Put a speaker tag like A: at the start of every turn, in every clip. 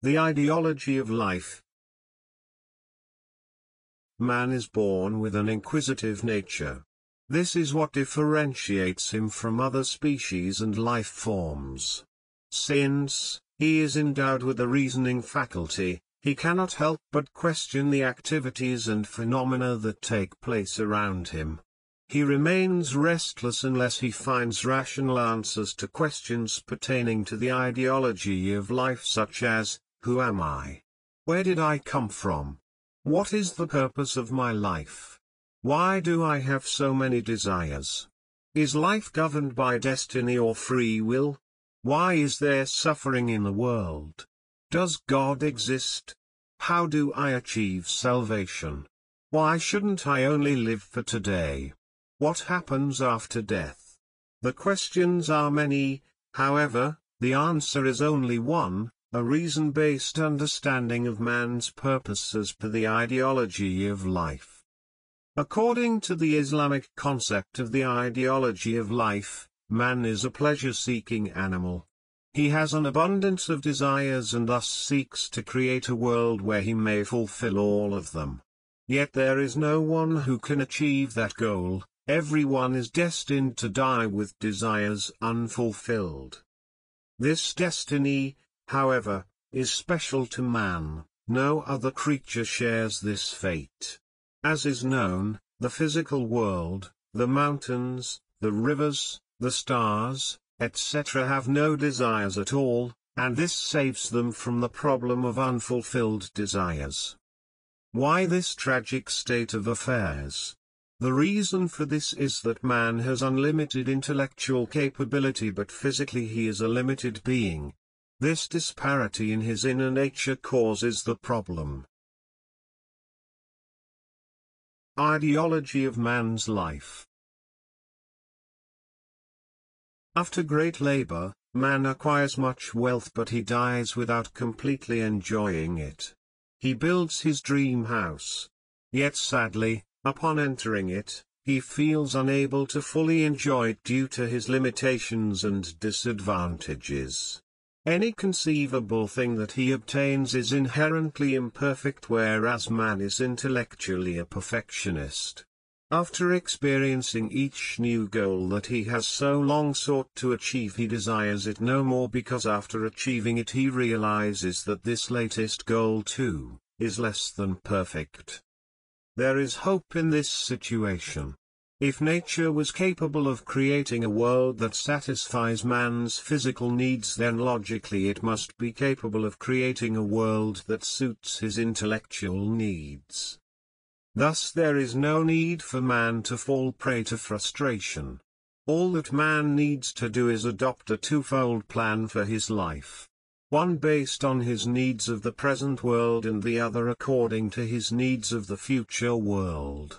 A: The ideology of life. Man is born with an inquisitive nature. This is what differentiates him from other species and life forms. Since he is endowed with a reasoning faculty, he cannot help but question the activities and phenomena that take place around him. He remains restless unless he finds rational answers to questions pertaining to the ideology of life, such as, who am I? Where did I come from? What is the purpose of my life? Why do I have so many desires? Is life governed by destiny or free will? Why is there suffering in the world? Does God exist? How do I achieve salvation? Why shouldn't I only live for today? What happens after death? The questions are many, however, the answer is only one, a reason-based understanding of man's purposes per the ideology of life. According to the Islamic concept of the ideology of life, man is a pleasure-seeking animal. He has an abundance of desires and thus seeks to create a world where he may fulfill all of them. Yet there is no one who can achieve that goal. Everyone is destined to die with desires unfulfilled. This destiny, however, is special to man. No other creature shares this fate. As is known, the physical world, the mountains, the rivers, the stars, etc. have no desires at all, and this saves them from the problem of unfulfilled desires. Why this tragic state of affairs? The reason for this is that man has unlimited intellectual capability, but physically he is a limited being, this disparity in his inner nature causes the problem. Ideology of man's life. After great labor, man acquires much wealth, but he dies without completely enjoying it. He builds his dream house. Yet sadly, upon entering it, he feels unable to fully enjoy it due to his limitations and disadvantages. Any conceivable thing that he obtains is inherently imperfect, whereas man is intellectually a perfectionist. After experiencing each new goal that he has so long sought to achieve, he desires it no more, because after achieving it he realizes that this latest goal too is less than perfect. There is hope in this situation. If nature was capable of creating a world that satisfies man's physical needs, then logically it must be capable of creating a world that suits his intellectual needs. Thus there is no need for man to fall prey to frustration. All that man needs to do is adopt a twofold plan for his life, one based on his needs of the present world and the other according to his needs of the future world.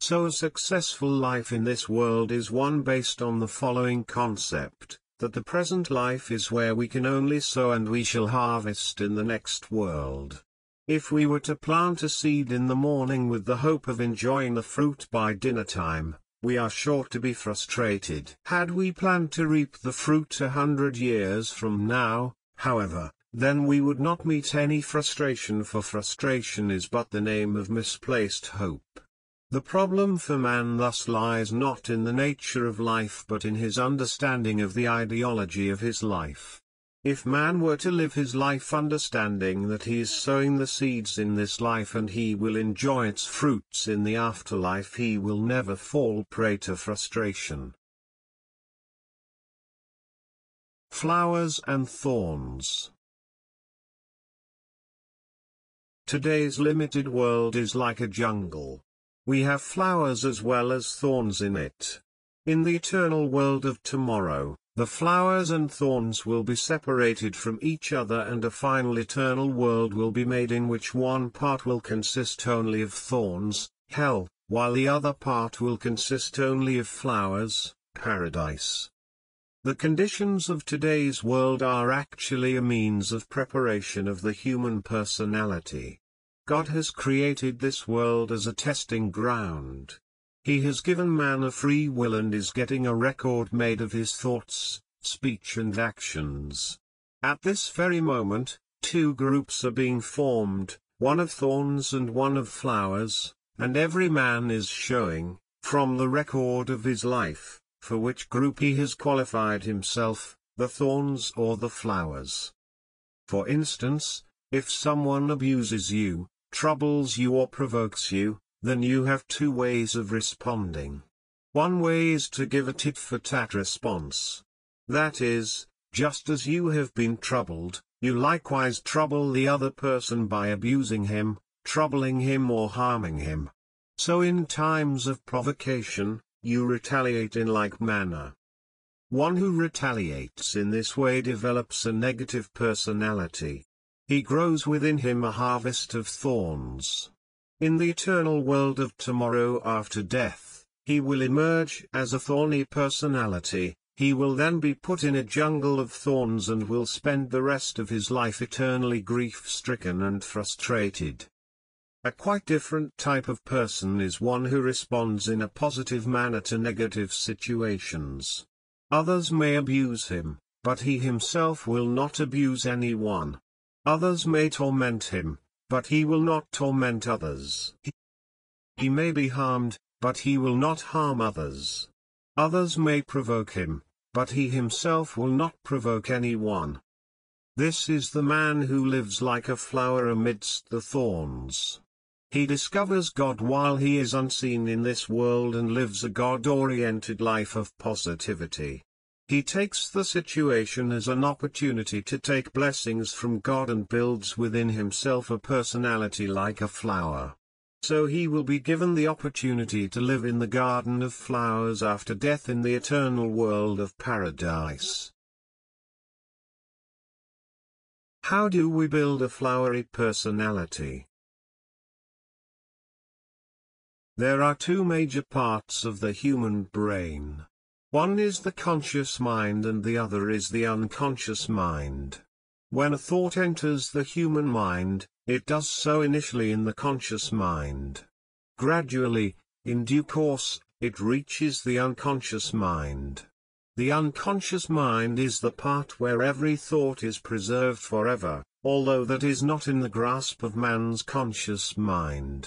A: So a successful life in this world is one based on the following concept, that the present life is where we can only sow and we shall harvest in the next world. If we were to plant a seed in the morning with the hope of enjoying the fruit by dinner time, we are sure to be frustrated. Had we planned to reap the fruit 100 years from now, however, then we would not meet any frustration, for frustration is but the name of misplaced hope. The problem for man thus lies not in the nature of life but in his understanding of the ideology of his life. If man were to live his life understanding that he is sowing the seeds in this life and he will enjoy its fruits in the afterlife, he will never fall prey to frustration. Flowers and thorns. Today's limited world is like a jungle. We have flowers as well as thorns in it. In the eternal world of tomorrow, the flowers and thorns will be separated from each other, and a final eternal world will be made in which one part will consist only of thorns, hell, while the other part will consist only of flowers, paradise. The conditions of today's world are actually a means of preparation of the human personality. God has created this world as a testing ground. He has given man a free will and is getting a record made of his thoughts, speech and actions. At this very moment, two groups are being formed, one of thorns and one of flowers, and every man is showing, from the record of his life, for which group he has qualified himself, the thorns or the flowers. For instance, if someone abuses you, troubles you or provokes you, then you have two ways of responding. One way is to give a tit-for-tat response. That is, just as you have been troubled, you likewise trouble the other person by abusing him, troubling him or harming him. So in times of provocation, you retaliate in like manner. One who retaliates in this way develops a negative personality. He grows within him a harvest of thorns. In the eternal world of tomorrow after death, he will emerge as a thorny personality. He will then be put in a jungle of thorns and will spend the rest of his life eternally grief-stricken and frustrated. A quite different type of person is one who responds in a positive manner to negative situations. Others may abuse him, but he himself will not abuse anyone. Others may torment him, but he will not torment others. He may be harmed, but he will not harm others. Others may provoke him, but he himself will not provoke anyone. This is the man who lives like a flower amidst the thorns. He discovers God while he is unseen in this world and lives a God-oriented life of positivity. He takes the situation as an opportunity to take blessings from God and builds within himself a personality like a flower. So he will be given the opportunity to live in the garden of flowers after death in the eternal world of paradise. How do we build a flowery personality? There are two major parts of the human brain. One is the conscious mind and the other is the unconscious mind. When a thought enters the human mind, it does so initially in the conscious mind. Gradually, in due course, it reaches the unconscious mind. The unconscious mind is the part where every thought is preserved forever, although that is not in the grasp of man's conscious mind.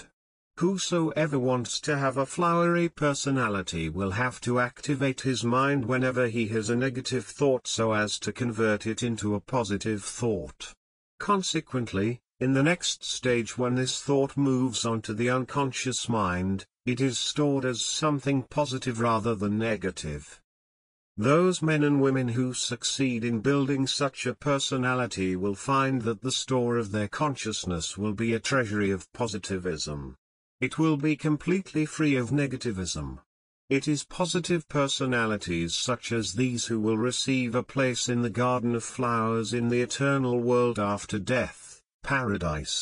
A: Whosoever wants to have a flowery personality will have to activate his mind whenever he has a negative thought so as to convert it into a positive thought. Consequently, in the next stage when this thought moves onto the unconscious mind, it is stored as something positive rather than negative. Those men and women who succeed in building such a personality will find that the store of their consciousness will be a treasury of positivism. It will be completely free of negativism it is positive personalities will receive a place in garden flowers internal world after death paradise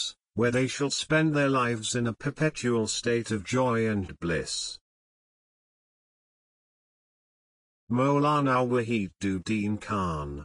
A: where I should spend their life in peaceful state God place مولا نا wait ten Khan